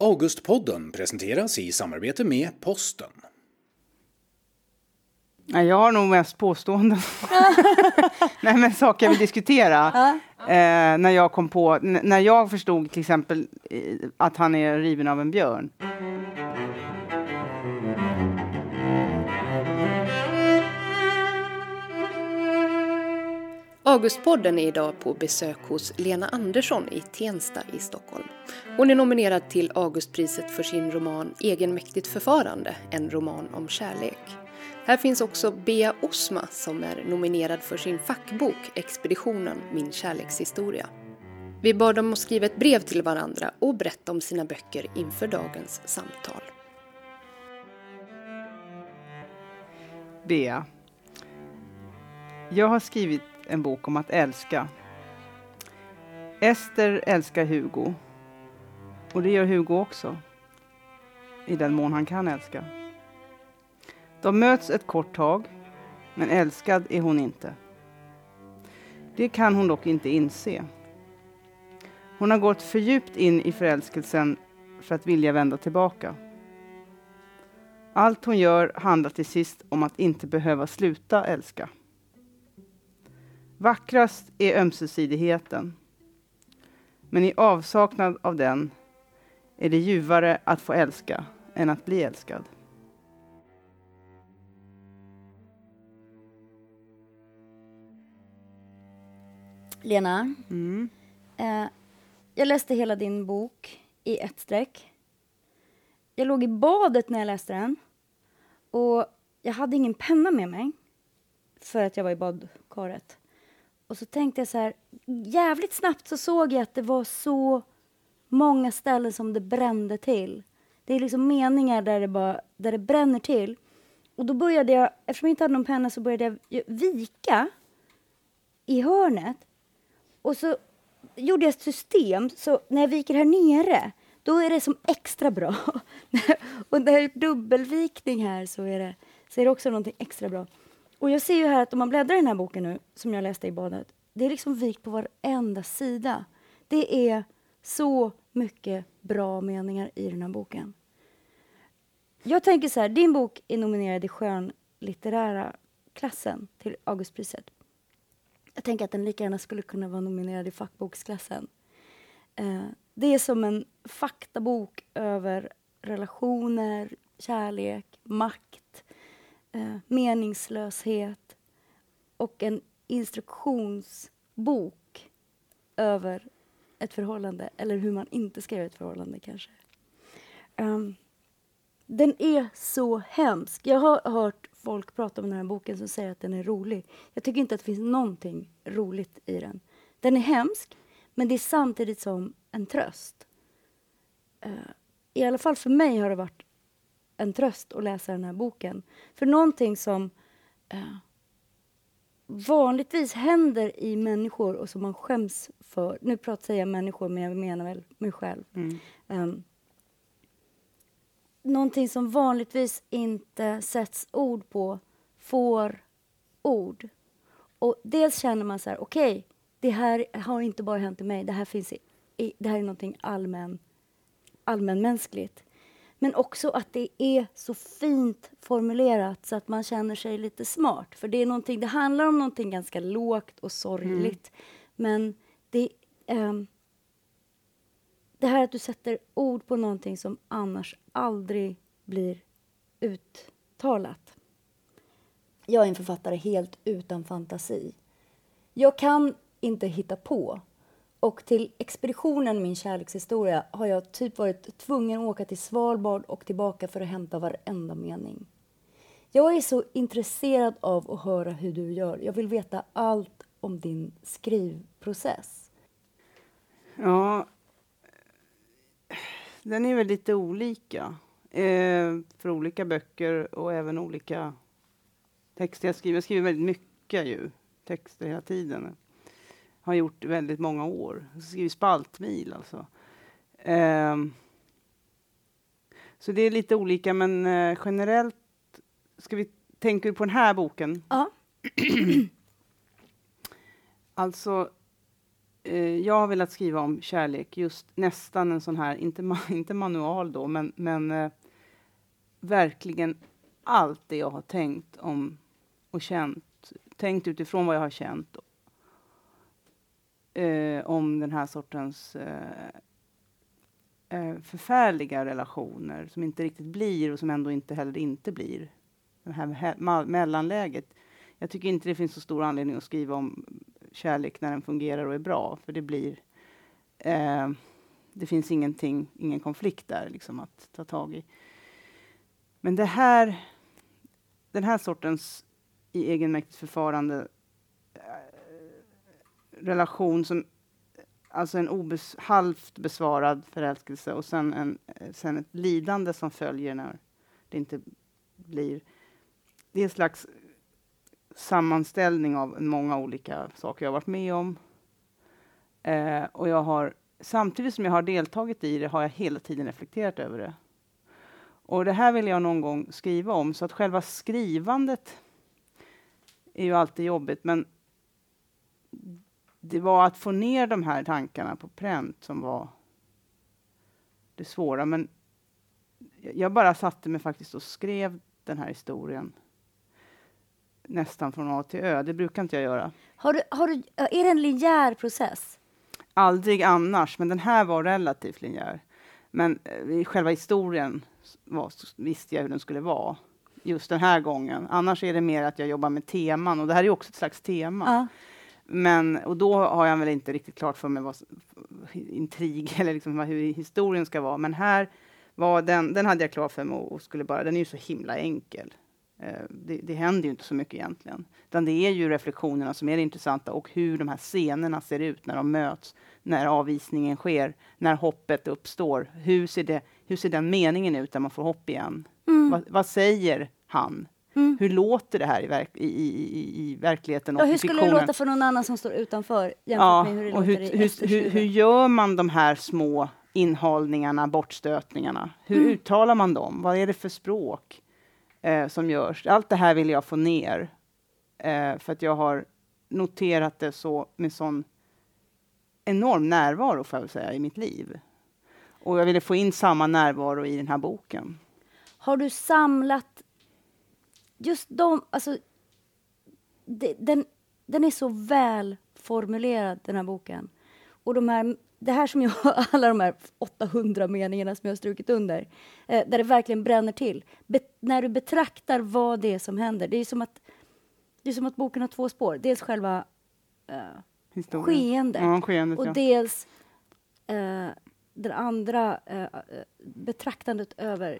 Augustpodden presenteras i samarbete med Posten. Nej, jag har nog mest påståenden. Nej, men saker jag vill diskutera. Eh, när jag kom på, när jag förstod till exempel eh, att han är riven av en björn. Augustpodden är idag på besök hos Lena Andersson i Tensta i Stockholm. Hon är nominerad till Augustpriset för sin roman Egenmäktigt förfarande, en roman om kärlek. Här finns också Bea Osma som är nominerad för sin fackbok Expeditionen Min kärlekshistoria. Vi bad dem att skriva ett brev till varandra och berätta om sina böcker inför dagens samtal. Bea. Jag har skrivit en bok om att älska. Ester älskar Hugo. Och det gör Hugo också. I den mån han kan älska. De möts ett kort tag, men älskad är hon inte. Det kan hon dock inte inse. Hon har gått för djupt in i förälskelsen för att vilja vända tillbaka. Allt hon gör handlar till sist om att inte behöva sluta älska. Vackrast är ömsesidigheten. Men i avsaknad av den är det ljuvare att få älska än att bli älskad. Lena, Mm. eh, jag läste hela din bok i ett streck. Jag låg i badet när jag läste den och jag hade ingen penna med mig för att jag var i badkaret. Och så tänkte jag så här, jävligt snabbt så såg jag att det var så många ställen som det brände till. Det är liksom meningar där det, bara, där det bränner till. Och då började jag, eftersom jag inte hade någon penna så började jag vika i hörnet. Och så gjorde jag ett system, så när jag viker här nere, då är det som extra bra. och när jag har gjort dubbelvikning här så är, det, så är det också någonting extra bra. Och jag ser ju här att om man bläddrar i den här boken nu, som jag läste i badet, det är liksom vikt på varenda sida. Det är så mycket bra meningar i den här boken. Jag tänker så här, din bok är nominerad i skönlitterära klassen till Augustpriset. Jag tänker att den lika gärna skulle kunna vara nominerad i fackboksklassen. Eh, det är som en faktabok över relationer, kärlek, makt, eh, meningslöshet och en instruktionsbok över ett förhållande, eller hur man inte ska göra ett förhållande kanske. Um, den är så hemsk. Jag har hört folk prata om den här boken som säger att den är rolig. Jag tycker inte att det finns någonting roligt i den. Den är hemsk, men det är samtidigt som en tröst. Uh, I alla fall för mig har det varit en tröst att läsa den här boken. För någonting som eh, vanligtvis händer i människor och som man skäms för. Nu pratar säger jag människor, men jag menar väl mig själv. Ehm, någonting som vanligtvis inte sätts ord på får ord. Och dels känner man så här, okej, det här har inte bara hänt i mig, det här, finns i, i, det här är någonting allmän, allmänmänskligt. Men också att det är så fint formulerat så att man känner sig lite smart. För det, är det handlar om någonting ganska lågt och sorgligt. Men det, ehm, det här att du sätter ord på någonting som annars aldrig blir uttalat. Jag är en författare helt utan fantasi. Jag kan inte hitta på. Och till expeditionen Min kärlekshistoria har jag typ varit tvungen att åka till Svalbard och tillbaka för att hämta varenda mening. Jag är så intresserad av att höra hur du gör. Jag vill veta allt om din skrivprocess. Ja, den är väl lite olika eh, för olika böcker och även olika texter jag skriver. Jag skriver väldigt mycket ju, texter hela tiden. Har gjort väldigt många år. Jag skriver spaltmil alltså. Ehm, så det är lite olika, men eh, generellt ska vi tänker du på den här boken? Ja. Alltså, eh, jag har velat skriva om kärlek, just nästan en sån här, inte, ma inte manual då, men, men eh, verkligen allt det jag har tänkt om och känt, tänkt utifrån vad jag har känt eh, om den här sortens eh, eh, förfärliga relationer som inte riktigt blir och som ändå inte heller inte blir. Det här mellanläget. Jag tycker inte det finns så stor anledning att skriva om kärlek när den fungerar och är bra, för det blir eh, det finns ingenting, ingen konflikt där liksom att ta tag i. Men det här, den här sortens i egenmäktigt förfarande relation som alltså en obes, halvt besvarad förälskelse och sen, en, sen ett lidande som följer när det inte blir... Det är en slags sammanställning av många olika saker jag varit med om. Eh, och jag har, samtidigt som jag har deltagit i det har jag hela tiden reflekterat över det. Och det här vill jag någon gång skriva om, så att själva skrivandet är ju alltid jobbigt, men det var att få ner de här tankarna på pränt som var det svåra. Men jag bara satte mig faktiskt och skrev den här historien nästan från A till Ö. Det brukar inte jag göra. Har du, har du, är det en linjär process? Aldrig annars, men den här var relativt linjär. Men eh, själva historien var, visste jag hur den skulle vara just den här gången. Annars är det mer att jag jobbar med teman och det här är också ett slags tema. Ja. Men, och då har jag väl inte riktigt klart för mig vad intrig eller liksom hur historien ska vara. Men här var den, den hade jag klart för mig och skulle bara, den är ju så himla enkel. Eh, det, det händer ju inte så mycket egentligen. Utan det är ju reflektionerna som är det intressanta och hur de här scenerna ser ut när de möts, när avvisningen sker, när hoppet uppstår. Hur ser, det, hur ser den meningen ut där man får hopp igen? Mm. Va, vad säger han? Mm. Hur låter det här i, verk, i, i, i verkligheten? Och ja, hur skulle det låta för någon annan som står utanför ja, hur och hur, hur, hur, hur gör man de här små inhållningarna, bortstötningarna? Hur mm. uttalar man dem? Vad är det för språk eh, som görs? Allt det här vill jag få ner eh, för att jag har noterat det så med sån enorm närvaro, får jag säga, i mitt liv. Och jag ville få in samma närvaro i den här boken. Har du samlat just de, alltså, det, den, den är så väl formulerad, den här boken. Och de här, det här som jag, alla de här 800 meningarna som jag har strukit under, eh, där det verkligen bränner till. Be, när du betraktar vad det är som händer, det är som att, det är som att boken har två spår. Dels själva eh, skeendet, ja, skeendet och ja. dels eh, den andra eh, eh betraktandet över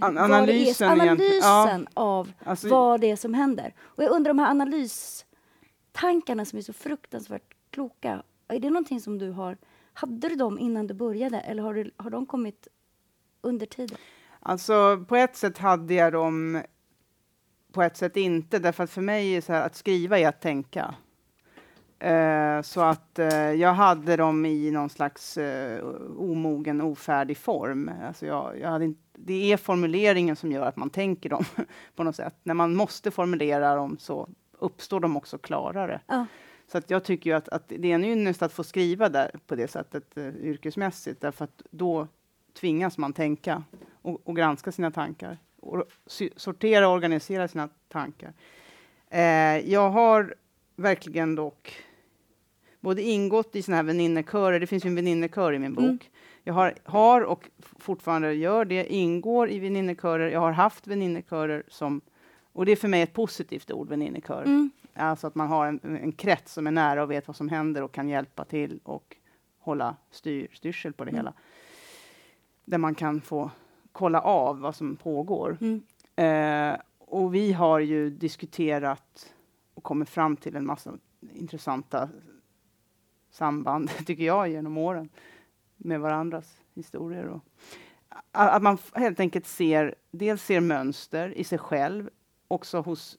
An analysen, analysen ja. av alltså, vad det är som händer. Och jag undrar, de här analystankarna som är så fruktansvärt kloka, är det någonting som du har... Hade du dem innan du började, eller har, du, har de kommit under tiden? Alltså, på ett sätt hade jag dem, på ett sätt inte, därför att för mig är så här, att skriva är att tänka. Uh, så att uh, jag hade dem i någon slags uh, omogen, ofärdig form. Alltså jag, jag hade inte det är formuleringen som gör att man tänker dem på något sätt. När man måste formulera dem så uppstår de också klarare. Så att jag tycker att, att det är en ynnest att få skriva där på det sättet uh, yrkesmässigt, därför att då tvingas man tänka och, och granska sina tankar och sortera och organisera sina tankar. Jag har verkligen dock både ingått i såna här väninnekörer, det finns ju en väninnekör i min bok, mm. Jag har, har och fortfarande gör det, ingår i väninnekörer. Jag har haft väninnekörer som, och det är för mig ett positivt ord, väninnekör. Mm. Alltså att man har en, en krets som är nära och vet vad som händer och kan hjälpa till och hålla styr, styrsel på det mm. hela. Där man kan få kolla av vad som pågår. Mm. Eh, och vi har ju diskuterat och kommit fram till en massa intressanta samband, tycker jag, genom åren med varandras historier. Och, att man helt enkelt ser, dels ser mönster i sig själv, också hos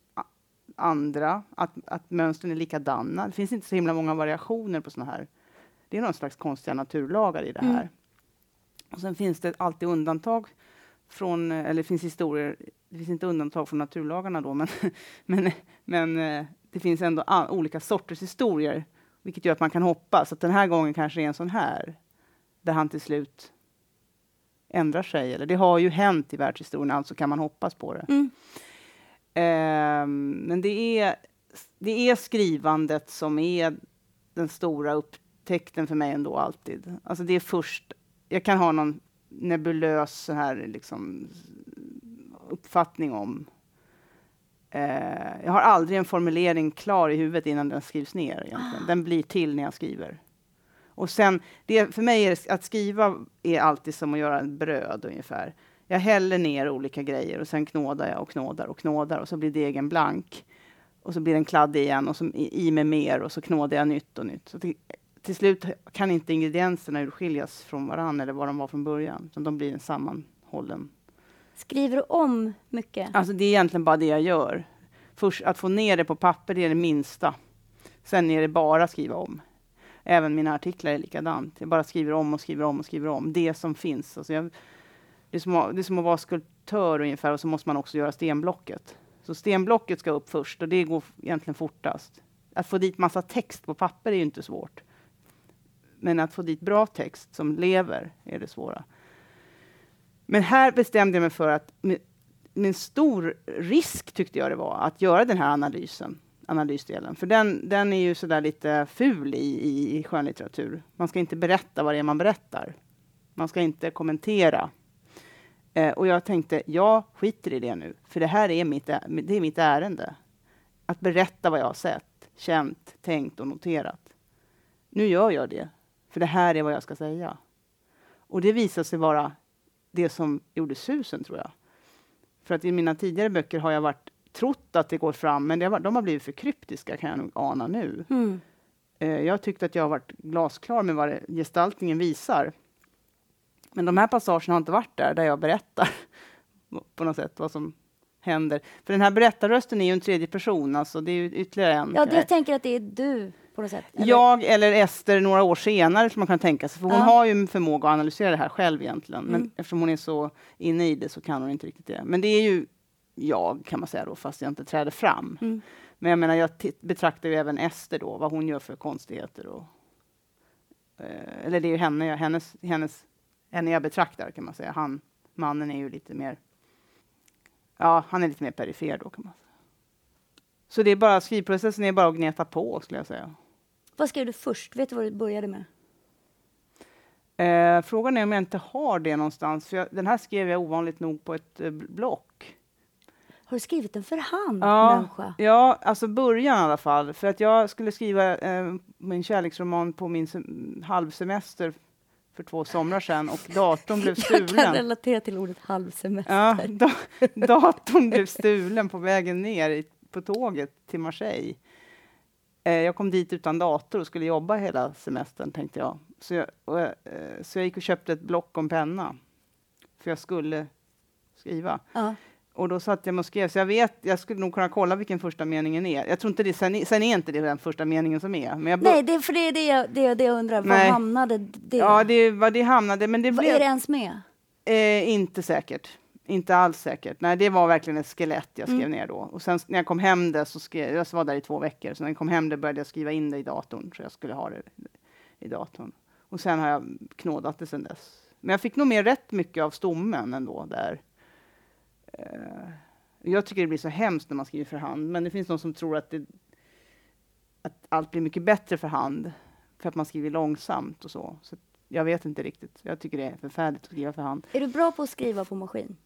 andra, att, att mönstren är likadana. Det finns inte så himla många variationer på såna här. Det är någon slags konstiga naturlagar i det här. Mm. Och sen finns det alltid undantag från, eller det finns historier, det finns inte undantag från naturlagarna då, men, men, men eh, det finns ändå olika sorters historier Vilket gör att man kan hoppas att den här gången kanske är en sån här, där han till slut ändrar sig. Eller det har ju hänt i världshistorien, alltså kan man hoppas på det. Mm. Ehm, men det är, det är skrivandet som är den stora upptäckten för mig ändå alltid. Alltså det är först, jag kan ha någon nebulös så här liksom uppfattning om Eh, jag har aldrig en formulering klar i huvudet innan den skrivs ner. Egentligen. Den blir till när jag skriver. Och sen, det, för mig är det, att skriva är alltid som att göra bröd ungefär. Jag häller ner olika grejer och sen knådar jag och knådar och knådar och så blir degen blank. Och så blir den kladdig igen och så i, i med mer och så knådar jag nytt och nytt. Så till, till slut kan inte ingredienserna urskiljas från varandra eller vad de var från början. Utan de blir en sammanhållen Skriver du om mycket? Alltså det är egentligen bara det jag gör. Först att få ner det på papper, det är det minsta. Sen är det bara skriva om. Även mina artiklar är likadant. Jag bara skriver om och skriver om och skriver om. Det som finns. Alltså jag, det, är som att, det är som att vara skulptör ungefär och så måste man också göra stenblocket. Så stenblocket ska upp först och det går egentligen fortast. Att få dit massa text på papper är ju inte svårt. Men att få dit bra text som lever är det svåra. Men här bestämde jag mig för att med, stor risk tyckte jag det var att göra den här analysen, analysdelen. För den, den är ju sådär lite ful i, i, i skönlitteratur. Man ska inte berätta vad det är man berättar. Man ska inte kommentera. Eh, och jag tänkte, jag skiter i det nu, för det här är mitt, det är mitt ärende. Att berätta vad jag har sett, känt, tänkt och noterat. Nu gör jag det, för det här är vad jag ska säga. Och det visar sig vara det som gjorde susen, tror jag. För att i mina tidigare böcker har jag varit, trott att det går fram, men det har, de har blivit för kryptiska, kan jag nog ana nu. Mm. Eh, jag tyckte att jag har varit glasklar med vad det, gestaltningen visar. Men de här passagerna har inte varit där, där jag berättar på något sätt vad som händer. För den här berättarrösten är ju en tredje person, alltså det är ju ytterligare en. Ja, jag tänker att det är du på något sätt. Eller? Jag eller Ester några år senare, som man kan tänka sig. För hon ja. har ju en förmåga att analysera det här själv egentligen. Men mm. eftersom hon är så inne i det så kan hon inte riktigt det. Men det är ju jag, kan man säga då, fast jag inte träder fram. Mm. Men jag menar, jag betraktar ju även Ester då, vad hon gör för konstigheter. Och, eh, eller det är ju henne, hennes, hennes, henne jag betraktar, kan man säga. Han, mannen är ju lite mer Ja, han är lite mer perifer då kan man säga. Så det är bara, skrivprocessen är bara att gneta på skulle jag säga. Vad skrev du först? Vet du vad du började med? Eh, frågan är om jag inte har det någonstans. För jag, den här skrev jag ovanligt nog på ett eh, block. Har du skrivit den för hand, ja, människa? Ja, alltså början i alla fall. För att jag skulle skriva eh, min kärleksroman på min halvsemester för två somrar sedan och datorn blev stulen. Jag kan relatera till ordet halvsemester. Ja, da datorn blev stulen på vägen ner i, på tåget till Marseille. Eh, jag kom dit utan dator och skulle jobba hela semestern, tänkte jag. Så jag, och, eh, så jag gick och köpte ett block och en penna, för jag skulle skriva. Ja. Och då satt jag och skrev, så jag vet, jag skulle nog kunna kolla vilken första meningen är. Jag tror inte det, sen, sen är inte det den första meningen som är. Men jag Nej, det, för det är det jag, det, det jag undrar, var hamnade det? Ja, det, var det hamnade, men det blev... Är det ens med? Eh, inte säkert. Inte alls säkert. Nej, det var verkligen ett skelett jag skrev mm. ner då. Och sen när jag kom hem det så skrev, jag var där i två veckor, så när jag kom hem det började jag skriva in det i datorn, så jag skulle ha det i datorn. Och sen har jag knådat det sen dess. Men jag fick nog med rätt mycket av stommen ändå där. Eh, jag tycker det blir så hemskt när man skriver för hand, men det finns någon som tror att, det, att allt blir mycket bättre för hand, för att man skriver långsamt och så. så jag vet inte riktigt. Jag tycker det är förfärligt att skriva för hand. Är du bra på att skriva på maskin?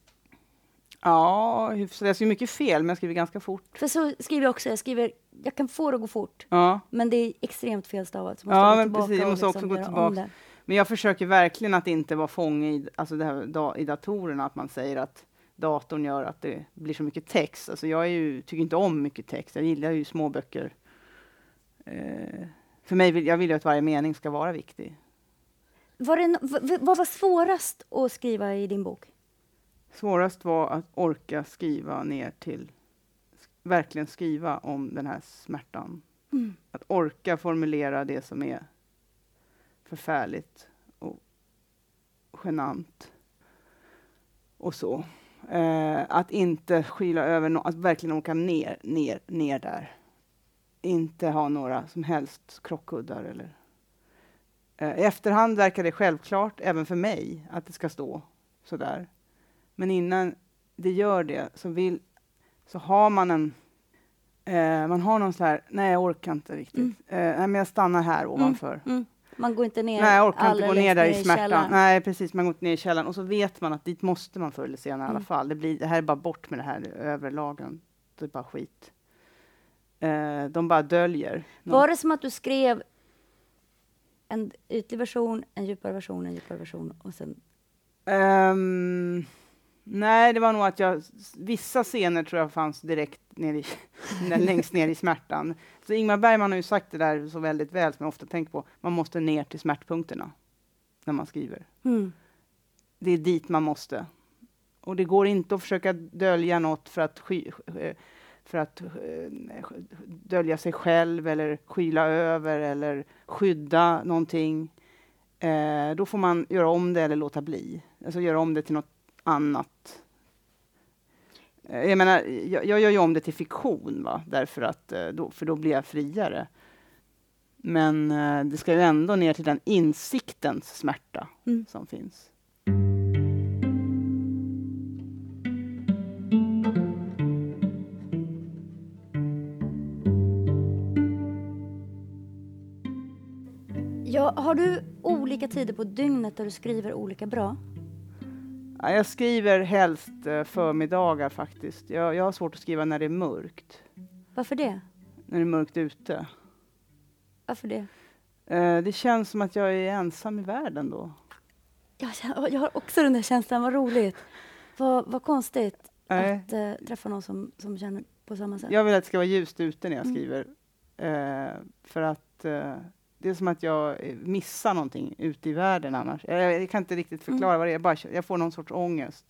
Ja, hyfsat. Jag skriver mycket fel, men jag skriver ganska fort. För så skriver jag också. Jag skriver, jag kan få det att gå fort, ja. men det är extremt felstavat. Ja, men precis. Jag måste liksom också gå tillbaka. Men jag försöker verkligen att inte vara fånge i, alltså det här, i datorerna, att man säger att datorn gör att det blir så mycket text. Alltså jag ju, tycker inte om mycket text. Jag gillar ju små böcker. Eh, för mig vill jag vill ju att varje mening ska vara viktig. Var det, vad var svårast att skriva i din bok? Svårast var att orka skriva ner till, verkligen skriva om den här smärtan. Mm. Att orka formulera det som är förfärligt och genant. Och så. Eh, att inte skyla över, no att verkligen åka ner, ner, ner där. inte ha några som helst krockkuddar. Eller. Eh, I efterhand verkar det självklart, även för mig, att det ska stå sådär. Men innan det gör det så, vill, så har man en eh, man har någon sån här, nej jag orkar inte riktigt. Mm. Eh, nej, men jag stannar här ovanför. Mm. Man går inte ner Nej, jag orkar inte gå ner där i smärtan. källaren. Nej, precis. Man går inte ner i källaren. Och så vet man att dit måste man förr eller senare i alla Mm. fall. Det, blir, det här är bara bort med det här övre lagren. Det är bara skit. Eh, de bara döljer. Var det som att du skrev en ytlig version, en djupare version, en djupare version och sen... Ehm, nej, det var nog att jag... Vissa scener tror jag fanns direkt ner i, längst ner i smärtan. Så Ingmar Bergman har ju sagt det där så väldigt väl, som jag ofta tänker på. Man måste ner till smärtpunkterna när man skriver. Mm. det är dit man måste. Och det går inte att försöka dölja något för att, sky, eh, för att eh, dölja sig själv eller skyla över eller skydda någonting. Eh, då får man göra om det eller låta bli. Alltså göra om det till något annat. Eh, jag menar, jag, jag gör ju om det till fiktion, va? Därför att, eh, då, för då blir jag friare. Men eh, det ska ju ändå ner till den insiktens smärta Mm. som finns. Ja, har du olika tider på dygnet där du skriver olika bra? Ja, jag skriver helst eh, förmiddagar faktiskt. Jag, jag har svårt att skriva när det är mörkt. Varför det? När det är mörkt ute. Varför det? Eh, det känns som att jag är ensam i världen då. Jag, jag har också den där känslan, vad roligt. Vad, vad konstigt Nej. att eh, träffa någon som, som känner på samma sätt. Jag vill att det ska vara ljust ute när jag Mm. skriver. Eh, för att eh, det är som att jag eh, missar någonting ute i världen annars. Jag, jag kan inte riktigt Mm. förklara vad det är. Jag, bara, jag får någon sorts ångest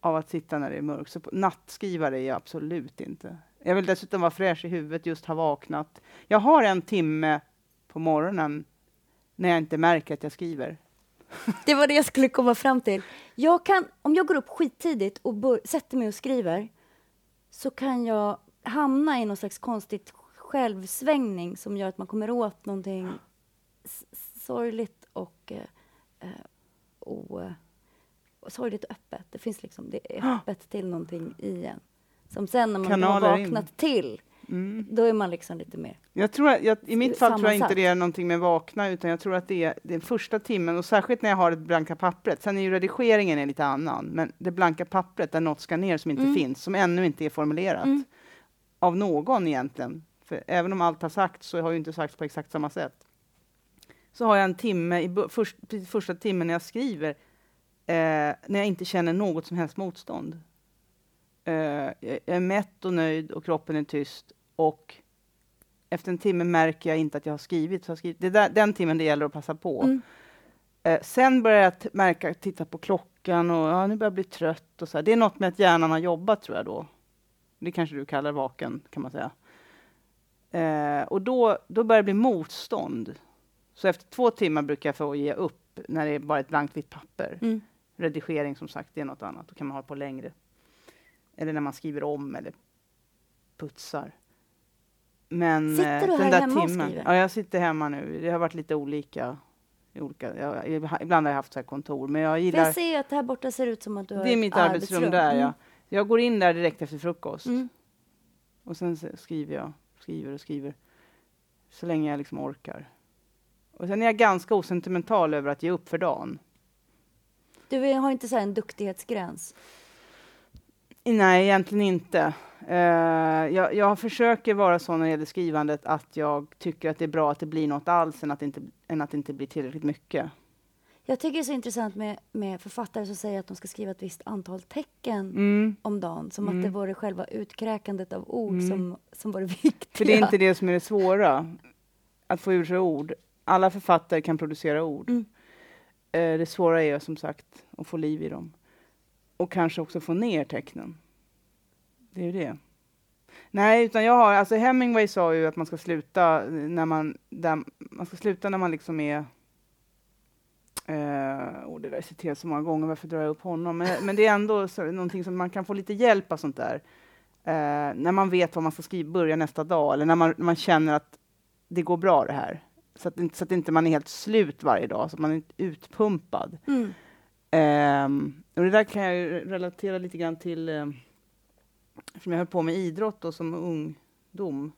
av att sitta när det är mörkt. Så på, nattskrivare är jag absolut inte. Jag vill dessutom vara fräsch i huvudet, just ha vaknat. Jag har en timme på morgonen när jag inte märker att jag skriver. Det var det jag skulle komma fram till. Jag kan, om jag går upp skittidigt och bör, sätter mig och skriver så kan jag hamna i någon slags konstigt självsvängning som gör att man kommer åt någonting sorgligt och eh, eh, o, eh, sorgligt och öppet. Det finns liksom, det är öppet till någonting i en. Som sen när man har Kanaler in. vaknat till, Mm. då är man liksom lite mer... Jag tror att, jag, I mitt fall tror jag inte det är någonting med vakna, utan jag tror att det är den första timmen, och särskilt när jag har ett blanka pappret. Sen är ju redigeringen är lite annan, men det blanka pappret där något ska ner som inte Mm. finns, som ännu inte är formulerat. Mm. Av någon egentligen. För även om allt har sagts så har ju inte sagts på exakt samma sätt. Så har jag en timme, i först, första timmen när jag skriver, eh, när jag inte känner något som helst motstånd. Eh, jag är mätt och nöjd och kroppen är tyst och efter en timme märker jag inte att jag har skrivit. Så jag har skrivit. Det är där, den timmen det gäller att passa på. Mm. Eh, sen börjar jag märka, titta på klockan och ja, nu börjar jag bli trött. Och så här. Det är något med att hjärnan har jobbat tror jag då. Det kanske du kallar vaken kan man säga. Eh, och då, då börjar det bli motstånd. Så efter två timmar brukar jag få ge upp när det är bara ett blankt vitt papper. Mm. Redigering som sagt, det är något annat. Då kan man ha på längre. Eller när man skriver om eller putsar. Men Sitter eh, du den här där hemma och skriver? Ja, jag sitter hemma nu. Det har varit lite olika. olika jag, ibland har jag haft så kontor, men jag För gillar... jag ser att här borta ser ut som att du har Det är mitt arbetsrum, där, Mm. ja. Jag går in där direkt efter frukost. Mm. Och sen skriver jag, skriver och skriver. Så länge jag liksom orkar. Och sen är jag ganska osentimental över att ge upp för dagen. Du har inte så en duktighetsgräns. Nej, egentligen inte. Eh, jag, jag försöker vara så när det gäller skrivandet att jag tycker att det är bra att det blir något alls än att det inte, än att det inte blir tillräckligt mycket. Jag tycker det är så intressant med, med författare som säger att de ska skriva ett visst antal tecken Mm. om dagen. Som Mm. att det vore själva utkräkandet av ord Mm. som, som var det viktiga. För det är inte det som är det svåra, att få ur sig ord. Alla författare kan producera ord. Mm. Eh, det svåra är som sagt att få liv i dem. Och kanske också få ner tecknen. Det är ju det. Nej, utan jag har, alltså Hemingway sa ju att man ska sluta när man, där, man ska sluta när man liksom är Eh, och det där är citerat så många gånger, varför drar jag upp honom? Men, men det är ändå så, någonting som man kan få lite hjälp av sånt där. Eh, när man vet vad man ska skriva, börja nästa dag, eller när man, man känner att det går bra det här. Så att, inte- så att inte man är helt slut varje dag, så att man är inte utpumpad. Mm. Ehm, och det där kan jag ju relatera lite grann till, um, eftersom jag höll på med idrott då som ungdom,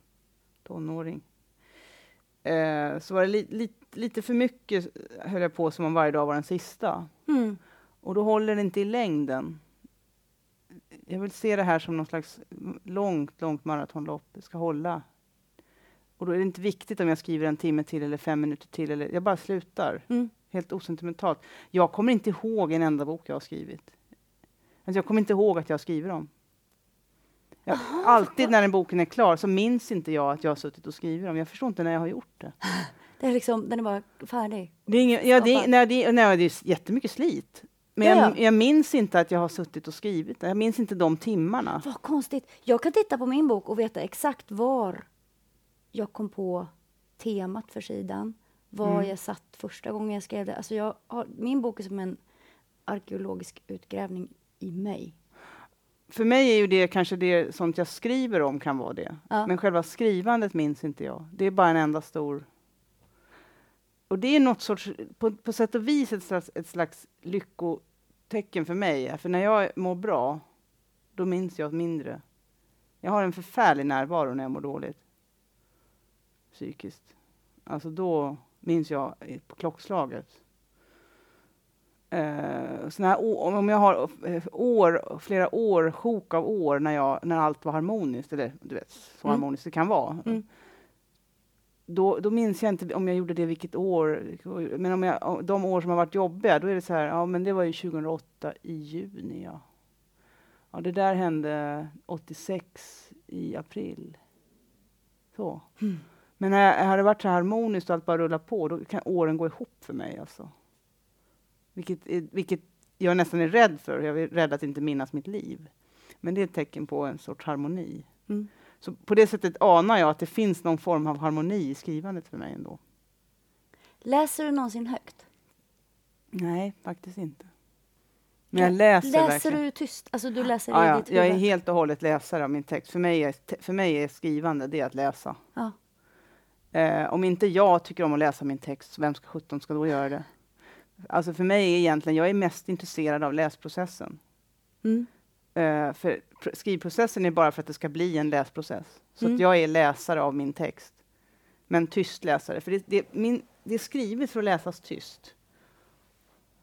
tonåring. Eh, så var det li, li, lite för mycket, höll jag på som om varje dag var den sista. Mm. Och då håller det inte i längden. Jag vill se det här som någon slags långt, långt maratonlopp. Det ska hålla. Och då är det inte viktigt om jag skriver en timme till eller fem minuter till. Eller, jag bara slutar. Mm. Helt osentimentalt. Jag kommer inte ihåg en enda bok jag har skrivit. Alltså jag kommer inte ihåg att jag skriver dem. Jag, alltid när den boken är klar så minns inte jag att jag har suttit och skrivit dem. Jag förstår inte när jag har gjort det. Det är liksom, den är bara färdig. Det är, ingen, ja, det, är- nej, det, nej, det är jättemycket slit. Men Ja, jag, ja. jag minns inte att jag har suttit och skrivit. Jag minns inte de timmarna. Vad konstigt. Jag kan titta på min bok och veta exakt var jag kom på temat för sidan. Var Mm. jag satt första gången jag skrev det. Alltså jag har, min bok är som en arkeologisk utgrävning i mig. För mig är ju det kanske det sånt jag skriver om kan vara det. Ja. Men själva skrivandet minns inte jag. Det är bara en enda stor... Och det är något sorts, på, på sätt och vis ett slags, ett slags lyckotecken för mig. För när jag mår bra, då minns jag mindre. Jag har en förfärlig närvaro när jag mår dåligt. Psykiskt. Alltså då minns jag på klockslaget. Eh, såna om jag har eh, år, flera år, sjok av år när, jag, när allt var harmoniskt, eller du vet, så Mm. harmoniskt det kan vara. Mm. Då, då minns jag inte om jag gjorde det vilket år, men om jag, de år som har varit jobbiga, då är det så här, ja men det var ju 2008 i juni, ja. Ja, det där hände 86 i april. Så. Mm. Men när jag hade varit så harmoniskt och allt bara rullar på, då kan åren gå ihop för mig. Alltså. Vilket, är- vilket jag nästan är rädd för. Jag är rädd att inte minnas mitt liv. Men det är ett tecken på en sorts harmoni. Mm. Så på det sättet anar jag att det finns någon form av harmoni i skrivandet för mig ändå. Läser du någonsin högt? Nej, faktiskt inte. Men jag läser, Läser verkligen. du tyst? Alltså du läser Ja, i ja, ditt jag är huvud? helt och hållet läsare av min text. För mig är, för mig är skrivande det att läsa. Ja. Eh, om inte jag tycker om att läsa min text, vem ska 17 ska då göra det? Alltså för mig är egentligen, jag är mest intresserad av läsprocessen. Mm. Eh, för pr- skrivprocessen är bara för att det ska bli en läsprocess. Så Mm. att jag är läsare av min text. Men tyst läsare, för det, det, min, det är skrivet för att läsas tyst.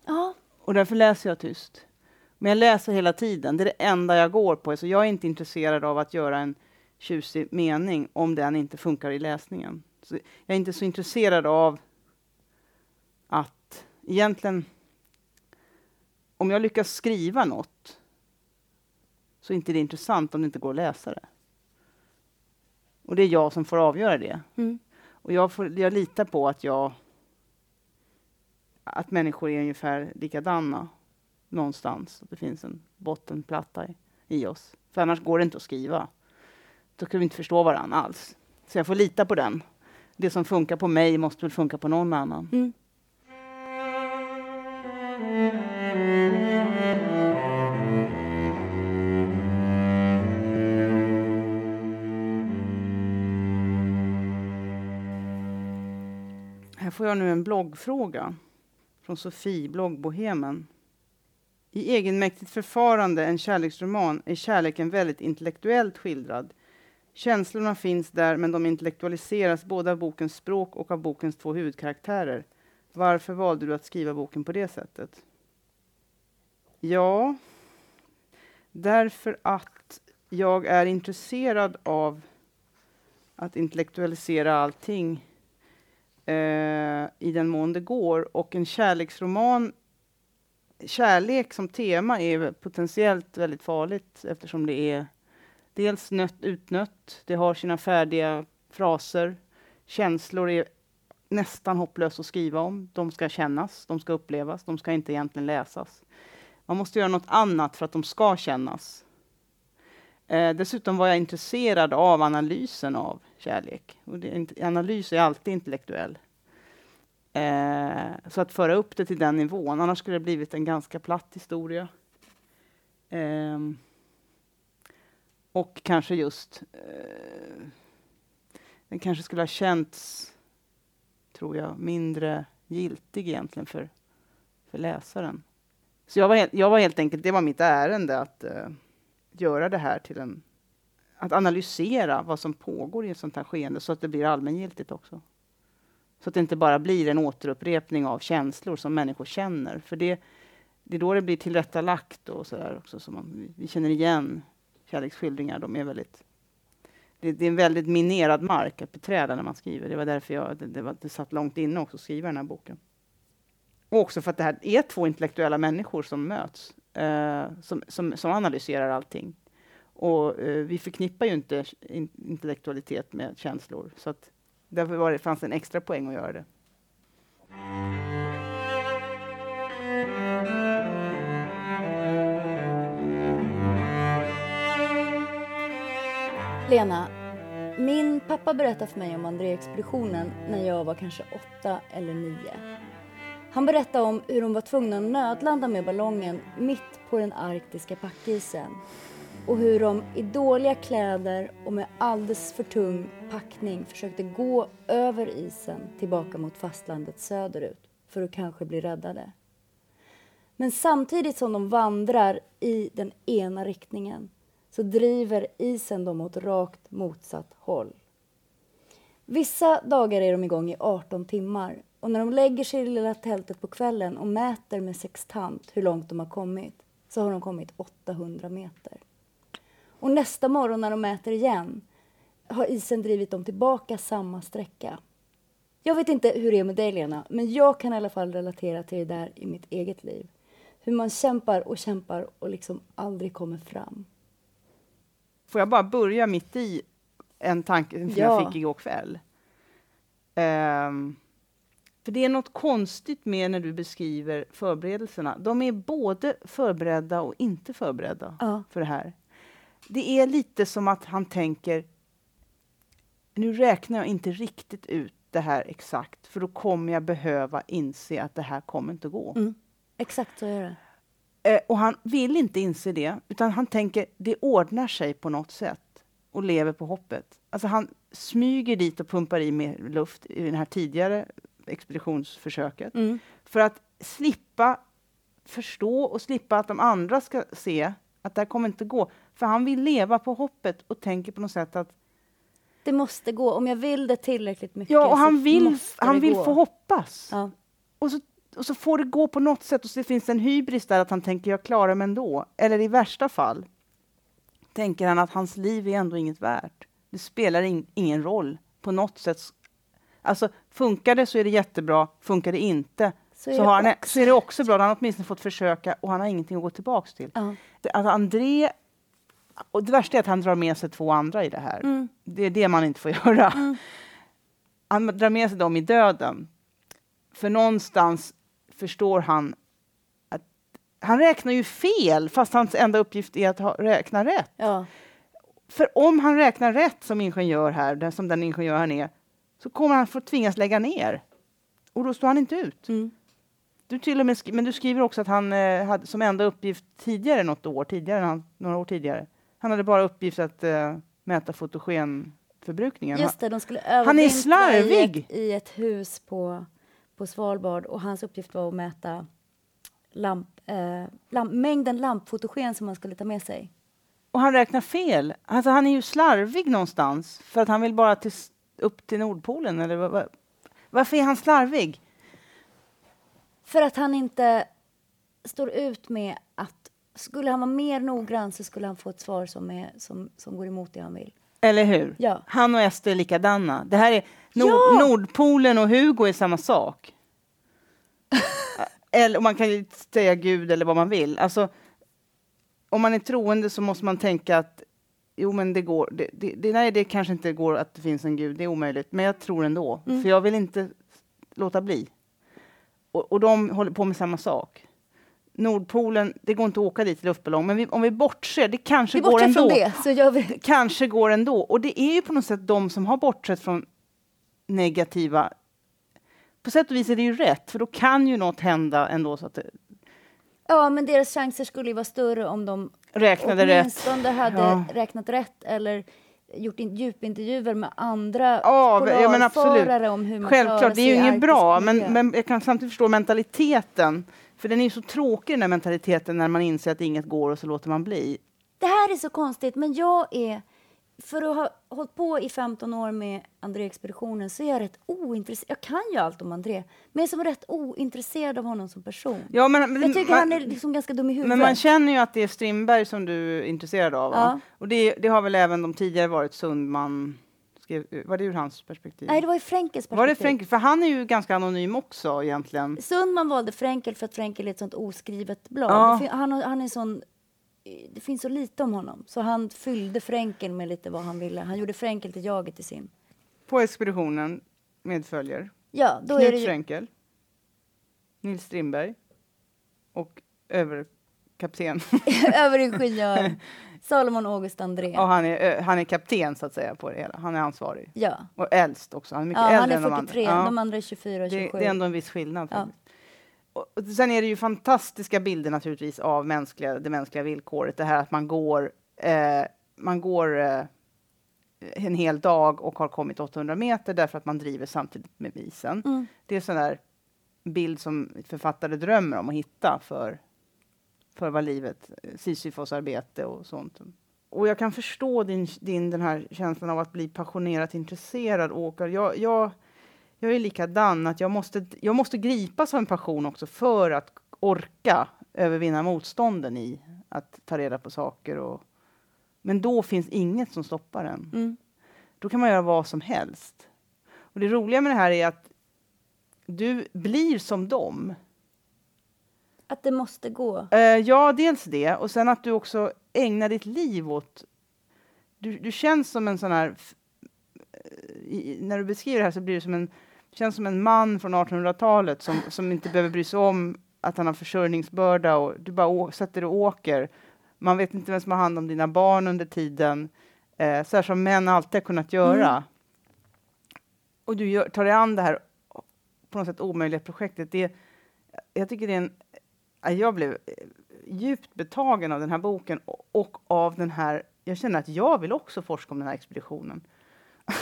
Ja. Och därför läser jag tyst. Men jag läser hela tiden, det är det enda jag går på. Så jag är inte intresserad av att göra en tjusig mening om den inte funkar i läsningen. Så jag är inte så intresserad av att egentligen, om jag lyckas skriva något, så är inte det intressant om det inte går att läsa det. Och det är jag som får avgöra det. Mm. Och jag, får, jag litar på att jag att människor är ungefär likadana någonstans. Att det finns en bottenplatta i, i oss. För annars går det inte att skriva. Då kan vi inte förstå varandra alls. Så jag får lita på den. Det som funkar på mig måste väl funka på någon annan. Mm. Får jag nu en bloggfråga från Sofie, bloggbohemen. I egenmäktigt förfarande, en kärleksroman, är kärleken väldigt intellektuellt skildrad. Känslorna finns där, men de intellektualiseras både av bokens språk och av bokens två huvudkaraktärer. Varför valde du att skriva boken på det sättet? Ja, därför att jag är intresserad av att intellektualisera allting Eh, i den mån det går. Och en kärleksroman, kärlek som tema är potentiellt väldigt farligt eftersom det är dels nött, utnött, det har sina färdiga fraser. Känslor är nästan hopplöst att skriva om. De ska kännas, de ska upplevas, de ska inte egentligen läsas. Man måste göra något annat för att de ska kännas. Eh, dessutom var jag intresserad av analysen av kärlek. Och det, analys är alltid intellektuell. Eh, så att föra upp det till den nivån, annars skulle det blivit en ganska platt historia. Eh, Och kanske just... Eh, den kanske skulle ha känts, tror jag, mindre giltig egentligen för, för läsaren. Så jag var, helt, jag var helt enkelt, det var mitt ärende att eh, göra det här till en... Att analysera vad som pågår i ett sånt här skeende så att det blir allmängiltigt också. Så att det inte bara blir en återupprepning av känslor som människor känner. För det, det är då det blir tillrättalagt och så där också. Så man, vi känner igen kärleksskildringar. De är väldigt, det, det, är en väldigt minerad mark att beträda när man skriver. Det var därför jag, det, det, var, det satt långt inne också att skriva den här boken. Och också för att det här är två intellektuella människor som möts, eh, som, som, som, analyserar allting. Och eh, vi förknippar ju inte in, intellektualitet med känslor. Så att därför var det, fanns det en extra poäng att göra det. Lena, min pappa berättade för mig om André-expeditionen när jag var kanske åtta eller nio. Han berättade om hur de var tvungna att nödlanda med ballongen mitt på den arktiska packisen och hur de i dåliga kläder och med alldeles för tung packning försökte gå över isen tillbaka mot fastlandet söderut för att kanske bli räddade. Men samtidigt som de vandrar i den ena riktningen så driver isen dem åt rakt motsatt håll. Vissa dagar är de igång i 18 timmar och när de lägger sig i det lilla tältet på kvällen och mäter med sextant hur långt de har kommit så har de kommit 800 meter. Och nästa morgon när de mäter igen har isen drivit dem tillbaka samma sträcka. Jag vet inte hur det är med dig Lena, men jag kan i alla fall relatera till det där i mitt eget liv. Hur man kämpar och kämpar och liksom aldrig kommer fram. Får jag bara börja mitt i en tanke som ja. jag fick igår kväll? Um, för det är något konstigt med när du beskriver förberedelserna. De är både förberedda och inte förberedda ja. för det här. Det är lite som att han tänker, nu räknar jag inte riktigt ut det här exakt, för då kommer jag behöva inse att det här kommer inte gå. Mm. Exakt så är det. Eh, och han vill inte inse det, utan han tänker det ordnar sig på något sätt och lever på hoppet. Alltså han smyger dit och pumpar i mer luft i det här tidigare expeditionsförsöket mm. för att slippa förstå och slippa att de andra ska se att det här kommer inte gå. För han vill leva på hoppet och tänker på något sätt att det måste gå. Om jag vill det tillräckligt mycket Ja, och han vill, han vill gå. få hoppas. Ja. Och så och så får det gå på något sätt och så finns det en hybris där att han tänker jag klarar mig ändå. Eller i värsta fall tänker han att hans liv är ändå inget värt. Det spelar in, ingen roll på något sätt. Alltså funkar det så är det jättebra, funkar det inte så så, han, så är det också bra. Han har åtminstone fått försöka och han har ingenting att gå tillbaks till. Det, alltså André, och det värsta är att han drar med sig två andra i det här. Mm. Det är det man inte får göra. Mm. Han drar med sig dem i döden. För någonstans förstår han att han räknar ju fel, fast hans enda uppgift är att ha, räkna rätt. Ja. För om han räknar rätt som ingenjör här, som den ingenjör han är, så kommer han få tvingas lägga ner. Och då står han inte ut. Mm. Du till och med men du skriver också att han eh, hade som enda uppgift tidigare, något år tidigare, han, några år tidigare, han hade bara uppgift att eh, mäta fotogenförbrukningen. Just det, de skulle han är slarvig! I ett, I ett hus på på Svalbard och hans uppgift var att mäta lamp, eh, lamp, mängden lampfotogen som man skulle ta med sig. Och han räknar fel. Alltså han är ju slarvig någonstans för att han vill bara till, upp till Nordpolen. Eller var, var, varför är han slarvig? För att han inte står ut med att skulle han vara mer noggrann så skulle han få ett svar som, är, som, som går emot det han vill. Eller hur? Ja. Han och Ester är likadana. Det här är Nord, ja! Nordpolen och Hugo är samma sak. eller man kan ju säga Gud eller vad man vill. Alltså, om man är troende så måste man tänka att jo, men det går. Det, det, det, nej, det kanske inte går att det finns en gud. Det är omöjligt. Men jag tror ändå, mm. för jag vill inte låta bli. Och, och de håller på med samma sak. Nordpolen, det går inte att åka dit i luftballong, men vi, om vi bortser, det kanske vi går ändå. Det, så gör vi. Kanske går ändå. Och det är ju på något sätt de som har bortsett från negativa... På sätt och vis är det ju rätt, för då kan ju något hända ändå. Så att det... Ja, men deras chanser skulle ju vara större om de Räknade rätt. åtminstone hade Ja. räknat rätt eller gjort in, djupintervjuer med andra Ja, polarförare om hur man Självklart, det är ju inget bra, men, men jag kan samtidigt förstå mentaliteten. För den är ju så tråkig den mentaliteten när man inser att inget går och så låter man bli. Det här är så konstigt, men jag är... För att ha hållit på i 15 år med André-expeditionen så är jag rätt ointresserad. Jag kan ju allt om André, men jag är som rätt ointresserad av honom som person. Ja, men, men, jag tycker man, han är liksom ganska dum i huvudet. men man känner ju att det är Strindberg som du är intresserad av. Ja. Och det, det har väl även de tidigare varit Sundman. Var det ur hans perspektiv? Nej, det var ju Frenkels perspektiv. var det Frenkel? För han är ju ganska anonym också egentligen. Sundman valde Frenkel för att Frenkel är ett sånt oskrivet blad. Ja. Han, han är sån, det finns så lite om honom, så han fyllde Frenkel med lite vad han ville. Han gjorde Frenkel till jaget i sin. På expeditionen medföljer Ja, då är Knut det ju, Frenkel, Nils Strindberg och överkapten. överingenjör Salomon August André. Ja, han, är, han är kapten så att säga på det hela. Han är ansvarig. Ja, Och äldst också. Han är mycket ja äldre han är än de 43, andra. Ja, de andra är 24 och 27. det, det är ändå en viss skillnad. Ja. Och, sen är det ju fantastiska bilder naturligtvis av mänskliga, det mänskliga villkoret. Det här att man går, eh, man går eh, en hel dag och har kommit 800 meter därför att man driver samtidigt med isen. Mm. Det är en sån där bild som författare drömmer om att hitta för, för vad livet, Sisyfos-arbete och sånt. Och jag kan förstå din, din den här känslan av att bli passionerat intresserad, Åkar. Jag, jag, jag är likadan, att jag måste, jag måste gripas av en passion också för att orka övervinna motstånden i att ta reda på saker. Och, men då finns inget som stoppar en. Mm. Då kan man göra vad som helst. Och det roliga med det här är att du blir som dem. Att det måste gå. Eh, ja, dels det. Och sen att du också ägnar ditt liv åt... Du, du känns som en sån här... eh, I, när du beskriver det här så blir det som en, känns som en man från 1800-talet som, som inte behöver bry sig om att han har försörjningsbörda och du bara sätter och åker. Man vet inte vem som har hand om dina barn under tiden. Eh, så här som män alltid har kunnat göra. Och du gör, tar dig an det här på något sätt omöjliga projektet. Det, jag tycker det är en Ja, Jag blev eh, djupt betagen av den här boken och, och av den här... Jag känner att jag vill också forska om den här expeditionen.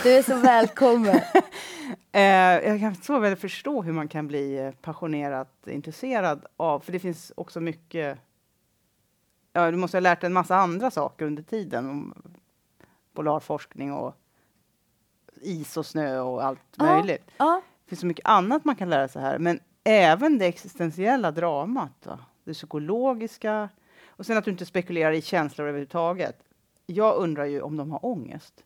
Du är så välkommen. Eh, jag kan så väl förstå hur man kan bli eh, passionerat intresserad av, för det finns också mycket... Ja, du måste ha lärt dig en massa andra saker under tiden, om polarforskning och is och snö och allt Ja. möjligt. ja, Det finns så mycket annat man kan lära sig här, men även det existentiella dramat, va? det psykologiska, och sen att du inte spekulerar i känslor överhuvudtaget. Jag undrar ju om de har ångest.